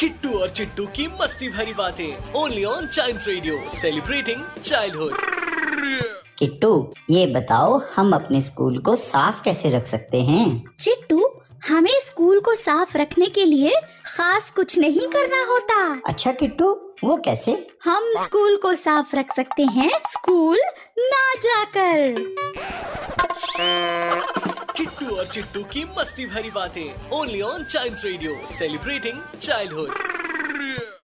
Kittu और चिट्टू की मस्ती भरी बातें only on Child Radio celebrating childhood Kittu ये बताओ हम अपने स्कूल को साफ़ कैसे रख सकते हैं? चिट्टू हमें स्कूल को साफ़ रखने के लिए खास कुछ नहीं करना होता। अच्छा किट्टू वो कैसे? हम स्कूल को साफ़ रख सकते हैं स्कूल ना जाकर। किट्टू और चिट्टू की मस्ती भरी बातें only on Child Radio celebrating childhood